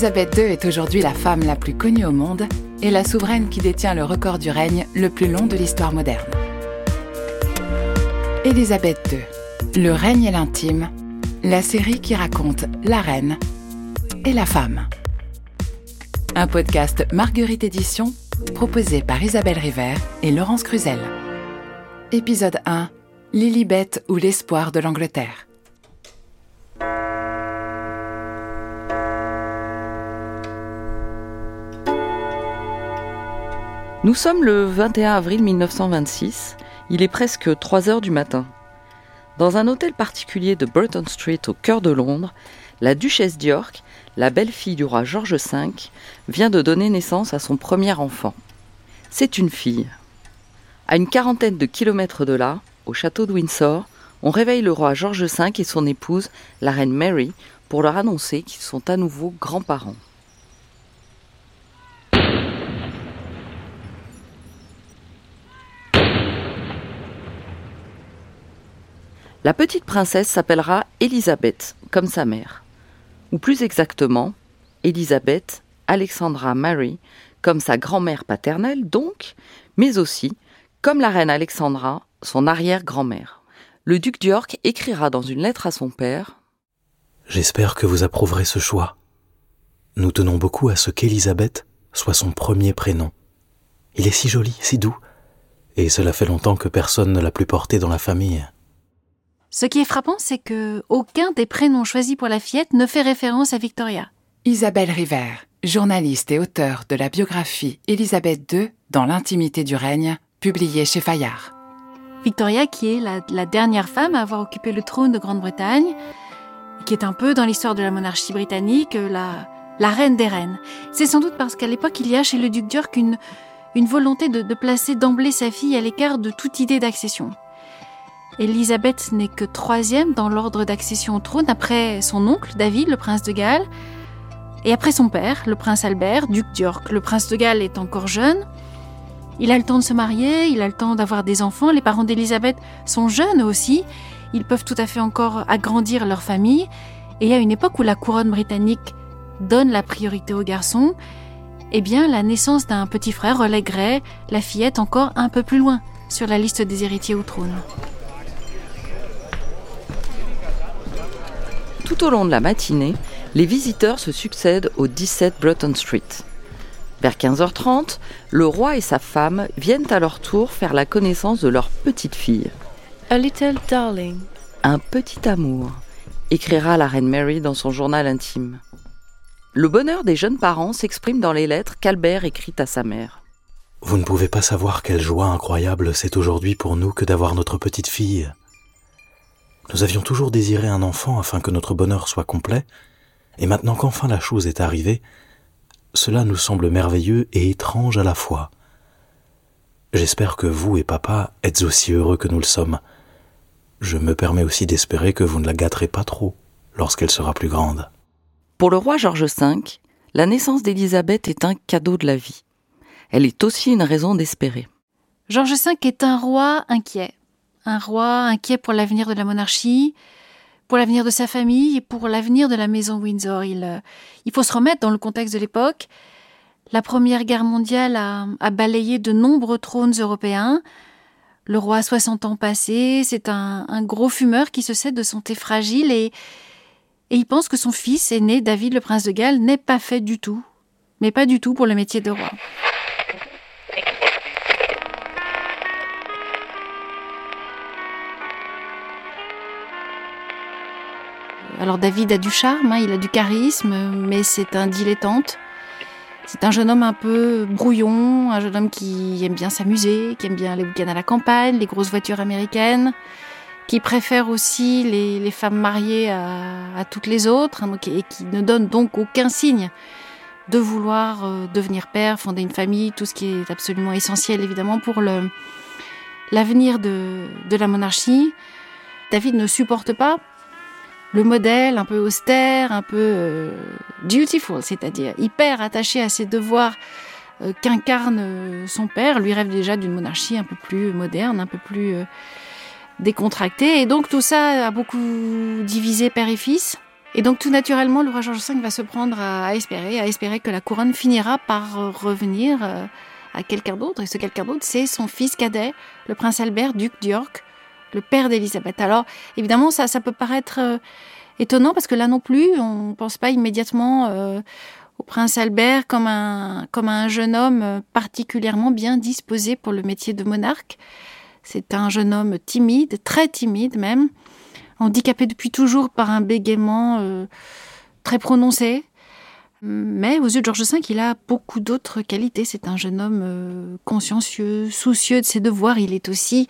Élisabeth II est aujourd'hui la femme la plus connue au monde et la souveraine qui détient le record du règne le plus long de l'histoire moderne. Élisabeth II, le règne et l'intime, la série qui raconte la reine et la femme. Un podcast Marguerite Édition proposé par Isabelle River et Laurence Cruzel. Épisode 1 Lilibet ou l'espoir de l'Angleterre. Nous sommes le 21 avril 1926. Il est presque 3 heures du matin. Dans un hôtel particulier de Burton Street au cœur de Londres, la duchesse d'York, la belle-fille du roi George V, vient de donner naissance à son premier enfant. C'est une fille. À une quarantaine de kilomètres de là, au château de Windsor, on réveille le roi George V et son épouse, la reine Mary, pour leur annoncer qu'ils sont à nouveau grands-parents. La petite princesse s'appellera Elisabeth, comme sa mère. Ou plus exactement, Elisabeth Alexandra Mary, comme sa grand-mère paternelle donc, mais aussi comme la reine Alexandra, son arrière-grand-mère. Le duc d'York écrira dans une lettre à son père J'espère que vous approuverez ce choix. Nous tenons beaucoup à ce qu'Elisabeth soit son premier prénom. Il est si joli, si doux, et cela fait longtemps que personne ne l'a plus porté dans la famille. Ce qui est frappant, c'est que aucun des prénoms choisis pour la fillette ne fait référence à Victoria. Isabelle River, journaliste et auteure de la biographie Élisabeth II dans l'intimité du règne, publiée chez Fayard. Victoria, qui est la, dernière femme à avoir occupé le trône de Grande-Bretagne, qui est un peu dans l'histoire de la monarchie britannique la, la reine des reines. C'est sans doute parce qu'à l'époque, il y a chez le duc d'York une, une volonté de, de placer d'emblée sa fille à l'écart de toute idée d'accession. Élisabeth n'est que troisième dans l'ordre d'accession au trône après son oncle David, le prince de Galles, et après son père, le prince Albert, duc d'York. Le prince de Galles est encore jeune. Il a le temps de se marier, il a le temps d'avoir des enfants. Les parents d'Élisabeth sont jeunes aussi. Ils peuvent tout à fait encore agrandir leur famille. Et à une époque où la couronne britannique donne la priorité aux garçons, eh bien, la naissance d'un petit frère relèguerait la fillette encore un peu plus loin sur la liste des héritiers au trône. Tout au long de la matinée, les visiteurs se succèdent au 17 Breton Street. Vers 15h30, le roi et sa femme viennent à leur tour faire la connaissance de leur petite fille. A little darling. Un petit amour, écrira la reine Mary dans son journal intime. Le bonheur des jeunes parents s'exprime dans les lettres qu'Albert écrit à sa mère. Vous ne pouvez pas savoir quelle joie incroyable c'est aujourd'hui pour nous que d'avoir notre petite fille. Nous avions toujours désiré un enfant afin que notre bonheur soit complet, et maintenant qu'enfin la chose est arrivée, cela nous semble merveilleux et étrange à la fois. J'espère que vous et papa êtes aussi heureux que nous le sommes. Je me permets aussi d'espérer que vous ne la gâterez pas trop lorsqu'elle sera plus grande. Pour le roi George V, la naissance d'Élisabeth est un cadeau de la vie. Elle est aussi une raison d'espérer. George V est un roi inquiet un roi inquiet pour l'avenir de la monarchie, pour l'avenir de sa famille et pour l'avenir de la maison Windsor. Il, euh, faut se remettre dans le contexte de l'époque. La Première Guerre mondiale a, balayé de nombreux trônes européens. Le roi a 60 ans passés, c'est un, gros fumeur qui se sait de santé fragile et il pense que son fils aîné, David le prince de Galles, n'est pas fait du tout, mais pas du tout pour le métier de roi. Alors David a du charme, hein, il a du charisme, mais c'est un dilettante. C'est un jeune homme un peu brouillon, un jeune homme qui aime bien s'amuser, qui aime bien les week-ends à la campagne, les grosses voitures américaines, qui préfère aussi les, femmes mariées à, toutes les autres, hein, et qui ne donne donc aucun signe de vouloir euh, devenir père, fonder une famille, tout ce qui est absolument essentiel évidemment pour l'avenir de, de la monarchie. David ne supporte pas le modèle un peu austère, un peu euh, dutiful, c'est-à-dire hyper attaché à ses devoirs euh, qu'incarne euh, son père, lui rêve déjà d'une monarchie un peu plus moderne, un peu plus décontracté. Et donc tout ça a beaucoup divisé père et fils. Et donc tout naturellement, le roi George V va se prendre à, espérer, à espérer que la couronne finira par revenir euh, à quelqu'un d'autre. Et ce quelqu'un d'autre, c'est son fils cadet, le prince Albert, duc d'York, le père d'Élisabeth. Alors évidemment, ça, ça peut paraître euh, étonnant parce que là non plus, on ne pense pas immédiatement euh, au prince Albert comme un, comme un jeune homme particulièrement bien disposé pour le métier de monarque. C'est un jeune homme timide, très timide même, handicapé depuis toujours par un bégaiement euh, très prononcé. Mais aux yeux de Georges V, il a beaucoup d'autres qualités. C'est un jeune homme euh, consciencieux, soucieux de ses devoirs. Il est aussi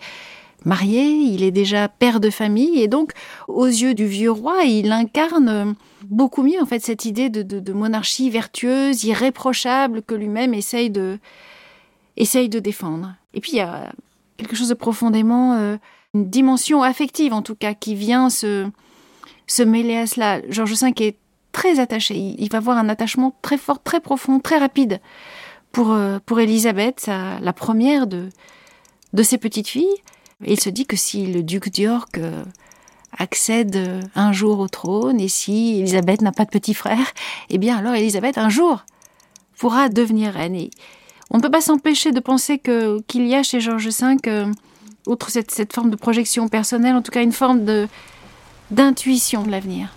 marié, il est déjà père de famille. Et donc, aux yeux du vieux roi, il incarne beaucoup mieux en fait cette idée de, monarchie vertueuse, irréprochable, que lui-même essaye de, défendre. Et puis, il y a quelque chose de profondément... Euh, une dimension affective en tout cas qui vient se, mêler à cela. Georges V est très attaché, il, va avoir un attachement très fort, très profond, très rapide pour, euh, pour Elisabeth, la première de ses petites filles. Il se dit que si le duc d'York euh, accède un jour au trône et si Elisabeth n'a pas de petit frère, eh bien alors Elisabeth un jour pourra devenir reine. on ne peut pas s'empêcher de penser qu'il y a chez Georges V euh, outre cette, forme de projection personnelle, en tout cas une forme de d'intuition de l'avenir.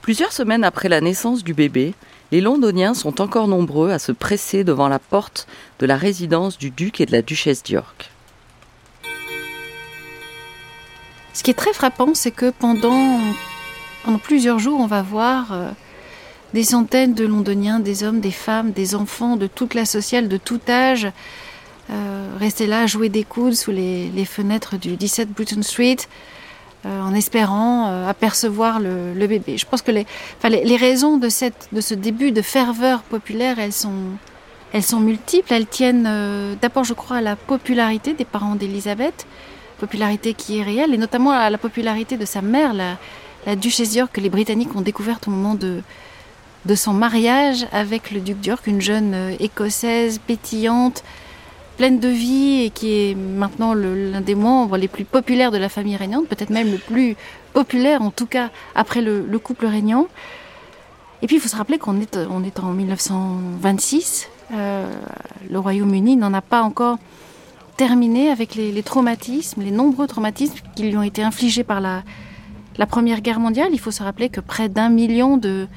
Plusieurs semaines après la naissance du bébé, les Londoniens sont encore nombreux à se presser devant la porte de la résidence du duc et de la duchesse d'York. Ce qui est très frappant, c'est que pendant, plusieurs jours, on va voir euh, des centaines de Londoniens, des hommes, des femmes, des enfants de toute la sociale, de tout âge, euh, rester là, jouer des coudes sous les, fenêtres du 17 Bruton Street, euh, en espérant apercevoir le, bébé. Je pense que les, raisons de, ce début de ferveur populaire, elles sont, elles sont multiples. Elles tiennent d'abord, je crois, à la popularité des parents d'Elisabeth, popularité qui est réelle, et notamment la popularité de sa mère, la, duchesse d'York, que les Britanniques ont découverte au moment de, son mariage avec le duc d'York, une jeune écossaise pétillante, pleine de vie et qui est maintenant l'un des membres les plus populaires de la famille régnante, peut-être même le plus populaire en tout cas après le, couple régnant. Et puis il faut se rappeler qu'on est, on est en 1926, euh, le Royaume-Uni n'en a pas encore terminé avec les, traumatismes, les nombreux traumatismes qui lui ont été infligés par la, Première Guerre mondiale. Il faut se rappeler que près d'un million de,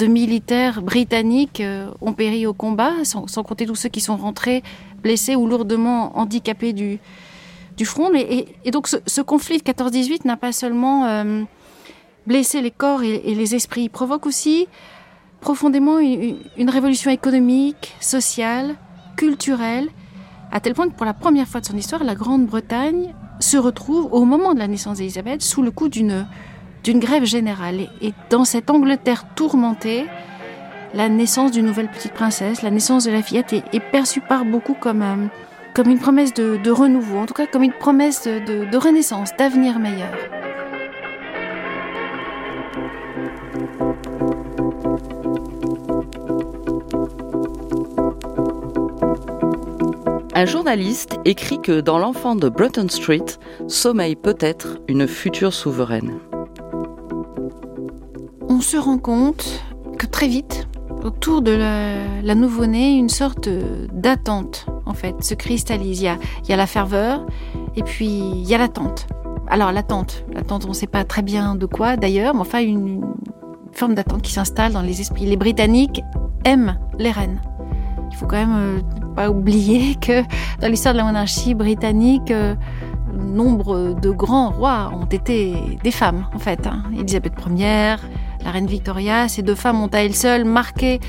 militaires britanniques euh, ont péri au combat, sans, compter tous ceux qui sont rentrés blessés ou lourdement handicapés du, du front. Et, donc ce, conflit de 14-18 n'a pas seulement euh, blessé les corps et, les esprits, il provoque aussi profondément une, révolution économique, sociale, culturelle, à tel point que pour la première fois de son histoire, la Grande-Bretagne se retrouve au moment de la naissance d'Elisabeth sous le coup d'une grève générale. Et dans cette Angleterre tourmentée, la naissance d'une nouvelle petite princesse, la naissance de la fillette est, perçue par beaucoup comme, euh, une promesse de, renouveau, en tout cas comme une promesse de renaissance, d'avenir meilleur. Un journaliste écrit que dans l'enfant de Breton Street sommeille peut-être une future souveraine on se rend compte que très vite, autour de la, nouveau-né, une sorte d'attente, en fait, se cristallise. Il y, a, la ferveur et puis il y a l'attente. Alors l'attente, l'attente, on ne sait pas très bien de quoi d'ailleurs, mais enfin une, forme d'attente qui s'installe dans les esprits. Les Britanniques aiment les reines. Il faut quand même euh, pas oublier que dans l'histoire de la monarchie britannique, euh, nombre de grands rois ont été des femmes, en fait. Hein. Elisabeth Ier, la reine Victoria, ces deux femmes ont à elles seules marqué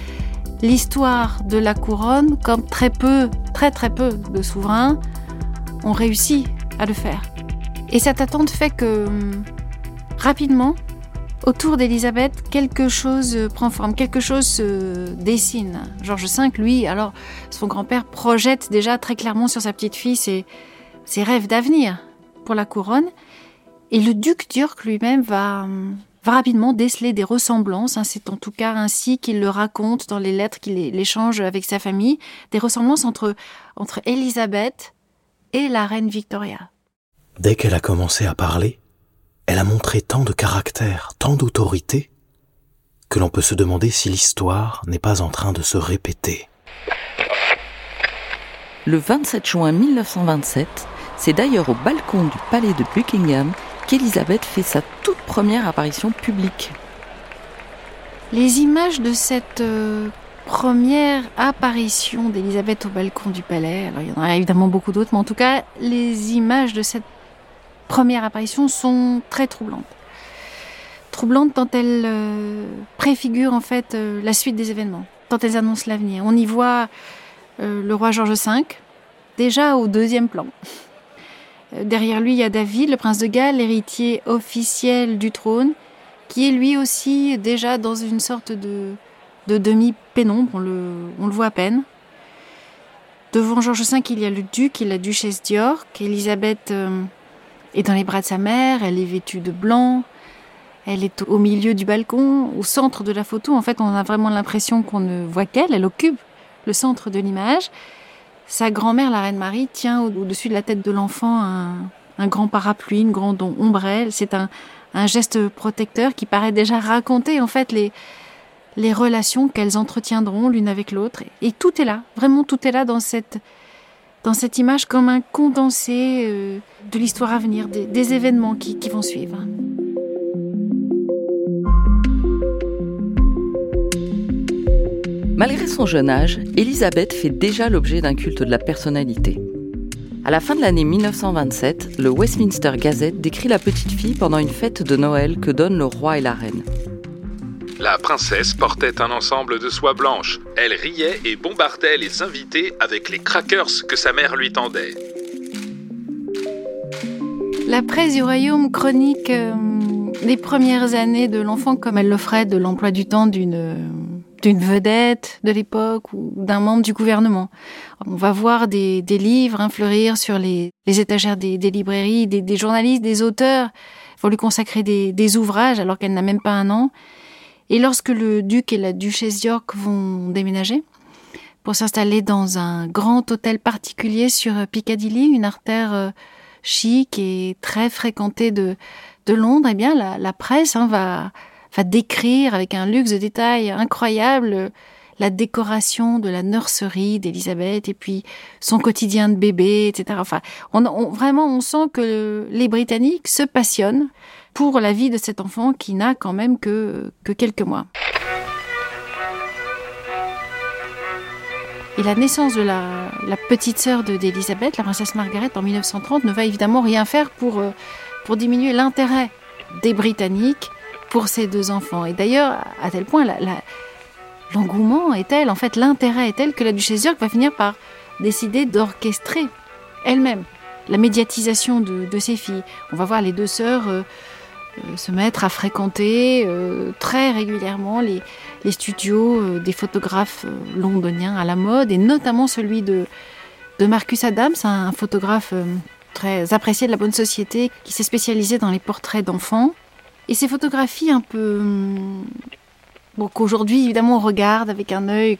l'histoire de la couronne comme très peu, très très peu de souverains ont réussi à le faire. Et cette attente fait que rapidement, autour d'Elisabeth, quelque chose prend forme, quelque chose se dessine. Georges V, lui, alors son grand-père projette déjà très clairement sur sa petite fille ses, ses rêves d'avenir pour la couronne. Et le duc d'York lui-même va va rapidement déceler des ressemblances, hein, c'est en tout cas ainsi qu'il le raconte dans les lettres qu'il échange avec sa famille, des ressemblances entre, entre Elisabeth et la reine Victoria. Dès qu'elle a commencé à parler, elle a montré tant de caractère, tant d'autorité, que l'on peut se demander si l'histoire n'est pas en train de se répéter. Le 27 juin 1927, c'est d'ailleurs au balcon du palais de Buckingham qu'Elisabeth fait sa toute première apparition publique. Les images de cette euh, première apparition d'Elisabeth au balcon du palais, alors il y en a évidemment beaucoup d'autres, mais en tout cas, les images de cette première apparition sont très troublantes. Troublantes tant elles euh, préfigurent en fait euh, la suite des événements, tant elles annoncent l'avenir. On y voit le roi George V, déjà au deuxième plan. Derrière lui, il y a David, le prince de Galles, héritier officiel du trône, qui est lui aussi déjà dans une sorte de, de demi-pénombre, on le, on le voit à peine. Devant Georges V, il y a le duc et la duchesse d'York. Elisabeth euh, est dans les bras de sa mère, elle est vêtue de blanc, elle est au milieu du balcon, au centre de la photo. En fait, on a vraiment l'impression qu'on ne voit qu'elle, elle occupe le centre de l'image. Sa grand-mère, la reine Marie, tient au-dessus de la tête de l'enfant un, grand parapluie, une grande ombrelle. C'est un, geste protecteur qui paraît déjà raconter en fait les relations qu'elles entretiendront l'une avec l'autre. Et tout est là, vraiment tout est là dans cette, dans cette image comme un condensé euh, de l'histoire à venir, des, événements qui, vont suivre. Malgré son jeune âge, Elisabeth fait déjà l'objet d'un culte de la personnalité. À la fin de l'année 1927, le Westminster Gazette décrit la petite fille pendant une fête de Noël que donnent le roi et la reine. La princesse portait un ensemble de soie blanche. Elle riait et bombardait les invités avec les crackers que sa mère lui tendait. La presse du royaume chronique euh, les premières années de l'enfant comme elle le ferait de l'emploi du temps d'une d'une vedette de l'époque ou d'un membre du gouvernement. On va voir des, livres hein, fleurir sur les, étagères des, librairies, des, journalistes, des auteurs vont lui consacrer des, ouvrages alors qu'elle n'a même pas un an. Et lorsque le duc et la duchesse York vont déménager pour s'installer dans un grand hôtel particulier sur Piccadilly, une artère euh, chic et très fréquentée de, Londres, eh bien la, presse hein, va va décrire avec un luxe de détails incroyable la décoration de la nurserie d'Elisabeth et puis son quotidien de bébé, etc. Enfin, on, vraiment, on sent que les Britanniques se passionnent pour la vie de cet enfant qui n'a quand même que, que quelques mois. Et la naissance de la, petite sœur d'Elisabeth, la princesse Margaret, en 1930, ne va évidemment rien faire pour, euh, pour diminuer l'intérêt des Britanniques pour ces deux enfants. Et d'ailleurs, à tel point, l'engouement est tel, en fait, l'intérêt est tel que la duchesse d'York va finir par décider d'orchestrer elle-même la médiatisation de, ses filles. On va voir les deux sœurs euh, se mettre à fréquenter euh, très régulièrement les, studios des photographes londoniens à la mode, et notamment celui de, de Marcus Adams, un photographe très apprécié de la bonne société qui s'est spécialisé dans les portraits d'enfants. Et ces photographies un peu... Hum, bon, qu'aujourd'hui, évidemment, on regarde avec un œil...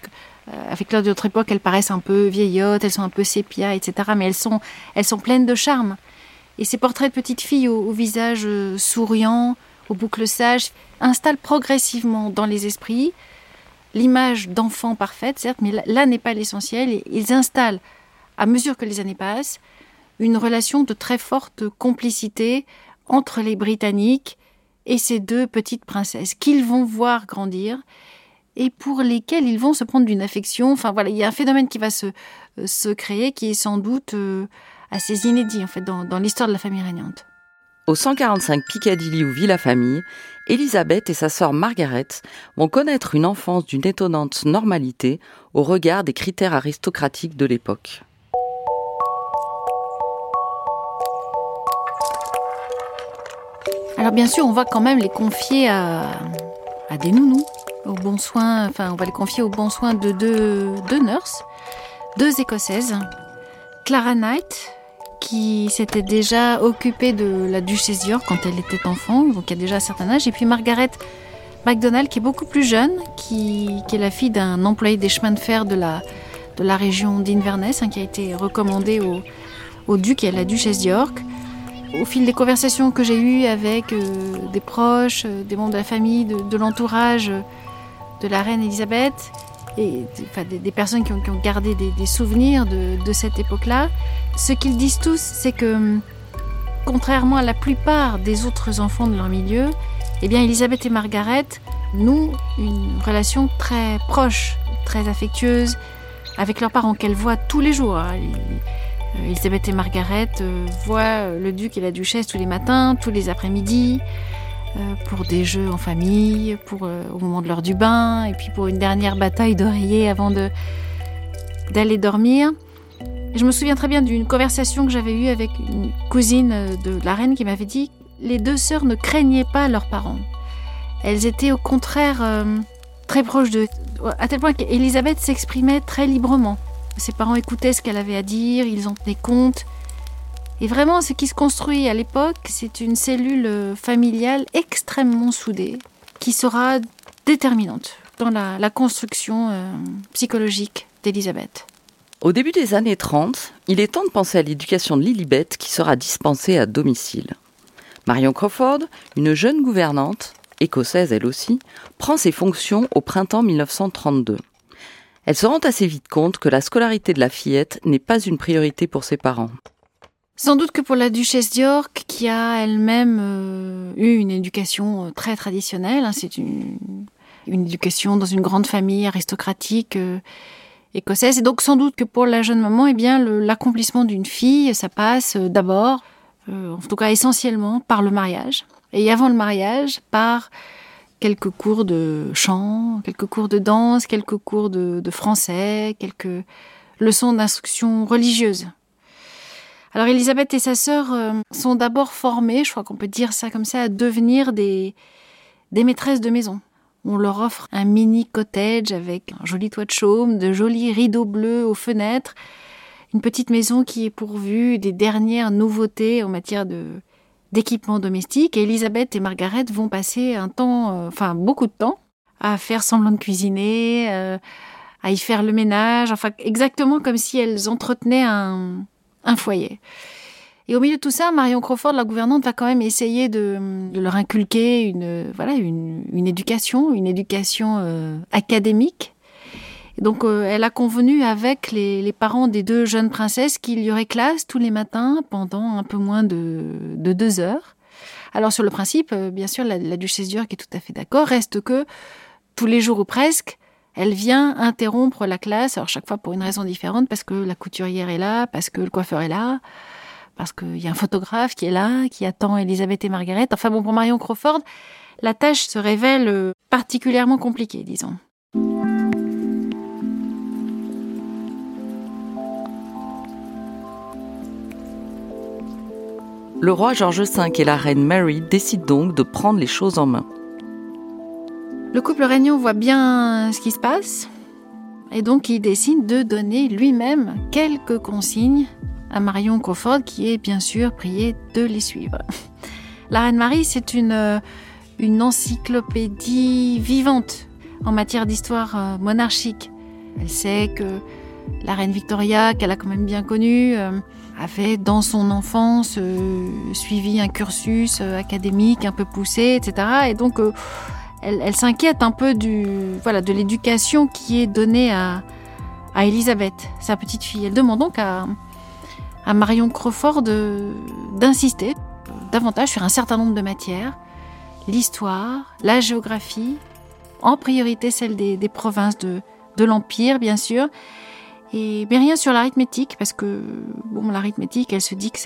Euh, avec l'heure de notre époque, elles paraissent un peu vieillottes, elles sont un peu sépia, etc. Mais elles sont, elles sont pleines de charme. Et ces portraits de petites filles au, visage euh, souriant, aux boucles sages, installent progressivement dans les esprits l'image d'enfants parfaite, certes, mais là, n'est pas l'essentiel. Ils installent, à mesure que les années passent, une relation de très forte complicité entre les Britanniques et ces deux petites princesses qu'ils vont voir grandir et pour lesquelles ils vont se prendre d'une affection. Enfin voilà, il y a un phénomène qui va se, euh, créer qui est sans doute euh, assez inédit en fait dans, dans l'histoire de la famille régnante. Au 145 Piccadilly où vit la famille, Elisabeth et sa sœur Margaret vont connaître une enfance d'une étonnante normalité au regard des critères aristocratiques de l'époque. Alors bien sûr, on va quand même les confier à, des nounous, au bon soin, enfin on va les confier au bon soin de deux, deux nurses, deux écossaises, Clara Knight, qui s'était déjà occupée de la duchesse York quand elle était enfant, donc il y a déjà un certain âge, et puis Margaret MacDonald, qui est beaucoup plus jeune, qui, est la fille d'un employé des chemins de fer de la, de la région d'Inverness, hein, qui a été recommandé au, au duc et à la duchesse d'York. au fil des conversations que j'ai eues avec euh, des proches, euh, des membres de la famille, de, l'entourage de la reine Elisabeth, et des, personnes qui ont, gardé des, souvenirs de, cette époque-là, ce qu'ils disent tous, c'est que, contrairement à la plupart des autres enfants de leur milieu, eh bien, Elisabeth et Margaret nouent une relation très proche, très affectueuse avec leurs parents qu'elles voient tous les jours. Hein. Euh, Elisabeth et Margaret euh, voient le duc et la duchesse tous les matins, tous les après-midi, pour des jeux en famille, pour au moment de l'heure du bain, et puis pour une dernière bataille d'oreiller avant de d'aller dormir. je me souviens très bien d'une conversation que j'avais eue avec une cousine de la reine qui m'avait dit les deux sœurs ne craignaient pas leurs parents. Elles étaient au contraire très proches d'eux, à tel point qu'Elisabeth s'exprimait très librement. Ses parents écoutaient ce qu'elle avait à dire, ils en tenaient compte. Et vraiment, ce qui se construit à l'époque, c'est une cellule familiale extrêmement soudée, qui sera déterminante dans la, construction euh, psychologique d'Elisabeth. Au début des années 30, il est temps de penser à l'éducation de Lilibet qui sera dispensée à domicile. Marion Crawford, une jeune gouvernante, écossaise elle aussi, prend ses fonctions au printemps 1932. Elle se rend assez vite compte que la scolarité de la fillette n'est pas une priorité pour ses parents. Sans doute que pour la duchesse d'York, qui a elle-même euh, eu une éducation euh, très traditionnelle, hein, c'est une, éducation dans une grande famille aristocratique euh, écossaise, et donc sans doute que pour la jeune maman, eh bien l'accomplissement d'une fille, ça passe d'abord, en tout cas essentiellement, par le mariage, et avant le mariage, par quelques cours de chant, quelques cours de danse, quelques cours de, français, quelques leçons d'instruction religieuse. Alors Elisabeth et sa sœur euh, sont d'abord formées, je crois qu'on peut dire ça comme ça, à devenir des, des maîtresses de maison. On leur offre un mini cottage avec un joli toit de chaume, de jolis rideaux bleus aux fenêtres, une petite maison qui est pourvue des dernières nouveautés en matière de, d'équipements domestiques. Et Elisabeth et Margaret vont passer un temps, euh, enfin beaucoup de temps, à faire semblant de cuisiner, euh, à y faire le ménage, enfin exactement comme si elles entretenaient un, un, foyer. Et au milieu de tout ça, Marion Crawford, la gouvernante, va quand même essayer de, leur inculquer une, voilà, une, une éducation, une éducation euh, académique donc euh, elle a convenu avec les, parents des deux jeunes princesses qu'il y aurait classe tous les matins pendant un peu moins de, deux heures. Alors sur le principe, euh, bien sûr, la, duchesse d'York est tout à fait d'accord, reste que tous les jours ou presque, elle vient interrompre la classe, alors chaque fois pour une raison différente, parce que la couturière est là, parce que le coiffeur est là, parce qu'il y a un photographe qui est là, qui attend Elisabeth et Margaret. Enfin bon, pour Marion Crawford, la tâche se révèle euh, particulièrement compliquée, disons. Le roi George V et la reine Mary décident donc de prendre les choses en main. Le couple régnant voit bien ce qui se passe et donc il décide de donner lui-même quelques consignes à Marion Crawford qui est bien sûr priée de les suivre. La reine Marie, c'est une, une encyclopédie vivante en matière d'histoire euh, monarchique. Elle sait que la reine Victoria, qu'elle a quand même bien connue, euh, avait dans son enfance euh, suivi un cursus euh, académique un peu poussé, etc. Et donc elle, s'inquiète un peu du voilà de l'éducation qui est donnée à à Elisabeth, sa petite fille. Elle demande donc à, à Marion Crawford d'insister davantage sur un certain nombre de matières, l'histoire, la géographie, en priorité celle des, des provinces de, de l'Empire, bien sûr, et mais rien sur l'arithmétique parce que bon l'arithmétique elle se dit que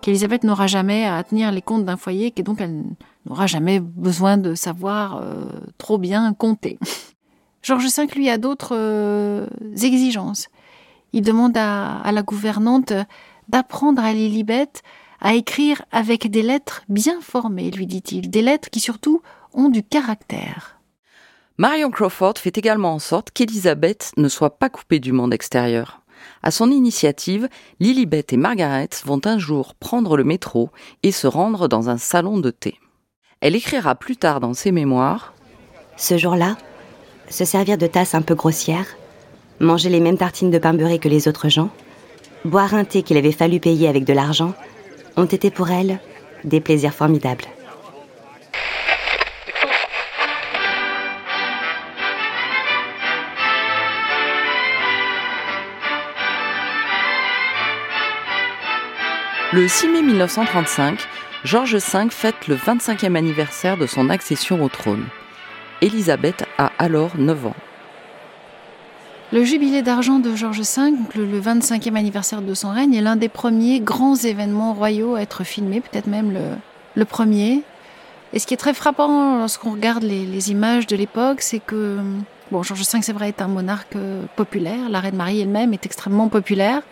qu'Elisabeth n'aura jamais à tenir les comptes d'un foyer et donc elle n'aura jamais besoin de savoir euh, trop bien compter. Georges V lui a d'autres euh, exigences. Il demande à, la gouvernante d'apprendre à Lilibet à écrire avec des lettres bien formées, lui dit-il, des lettres qui surtout ont du caractère. Marion Crawford fait également en sorte qu'Elisabeth ne soit pas coupée du monde extérieur. À son initiative, Lilibet et Margaret vont un jour prendre le métro et se rendre dans un salon de thé. Elle écrira plus tard dans ses mémoires Ce jour-là, se servir de tasses un peu grossières, manger les mêmes tartines de pain que les autres gens, boire un thé qu'il avait fallu payer avec de l'argent, ont été pour elle des plaisirs formidables. Le 6 mai 1935, George V fête le 25e anniversaire de son accession au trône. Élisabeth a alors 9 ans. Le jubilé d'argent de George V, le, 25e anniversaire de son règne, est l'un des premiers grands événements royaux à être filmé, peut-être même le, premier. Et ce qui est très frappant lorsqu'on regarde les, images de l'époque, c'est que bon, George V, c'est vrai, est un monarque euh, populaire. La reine Marie elle-même est extrêmement populaire.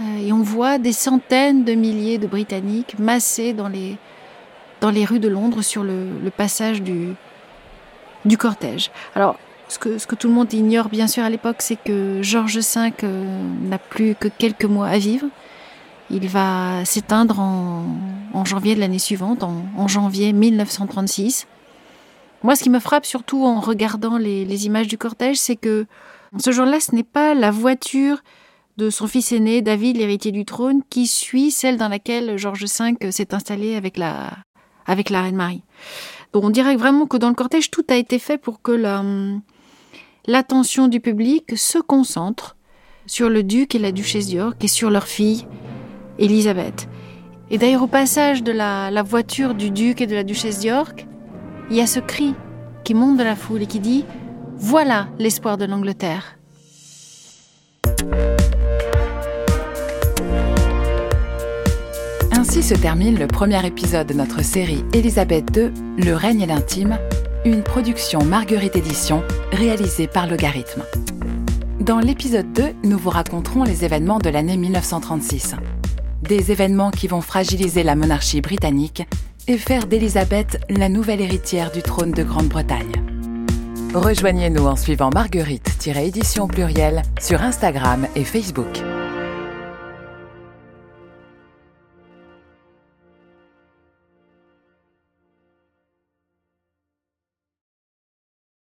Euh, et on voit des centaines de milliers de Britanniques massés dans les, dans les rues de Londres sur le, passage du, du cortège. Alors, ce que, ce que tout le monde ignore bien sûr à l'époque, c'est que George V euh, n'a plus que quelques mois à vivre. Il va s'éteindre en, janvier de l'année suivante, en, janvier 1936. Moi, ce qui me frappe surtout en regardant les images du cortège, c'est que ce jour-là, ce n'est pas la voiture de son fils aîné, David, l'héritier du trône, qui suit celle dans laquelle George V s'est installé avec la, avec la reine Marie. On dirait vraiment que dans le cortège, tout a été fait pour que l'attention du public se concentre sur le duc et la duchesse d'York et sur leur fille, Elisabeth. Et d'ailleurs, au passage de la, la voiture du duc et de la duchesse d'York, il y a ce cri qui monte de la foule et qui dit Voilà l'espoir de l'Angleterre. Ainsi se termine le premier épisode de notre série Élisabeth II, Le règne et l'intime, une production Marguerite Édition réalisée par Logarithme. Dans l'épisode 2, nous vous raconterons les événements de l'année 1936. Des événements qui vont fragiliser la monarchie britannique et faire d'Élisabeth la nouvelle héritière du trône de Grande-Bretagne. Rejoignez-nous en suivant Marguerite-édition pluriel sur Instagram et Facebook.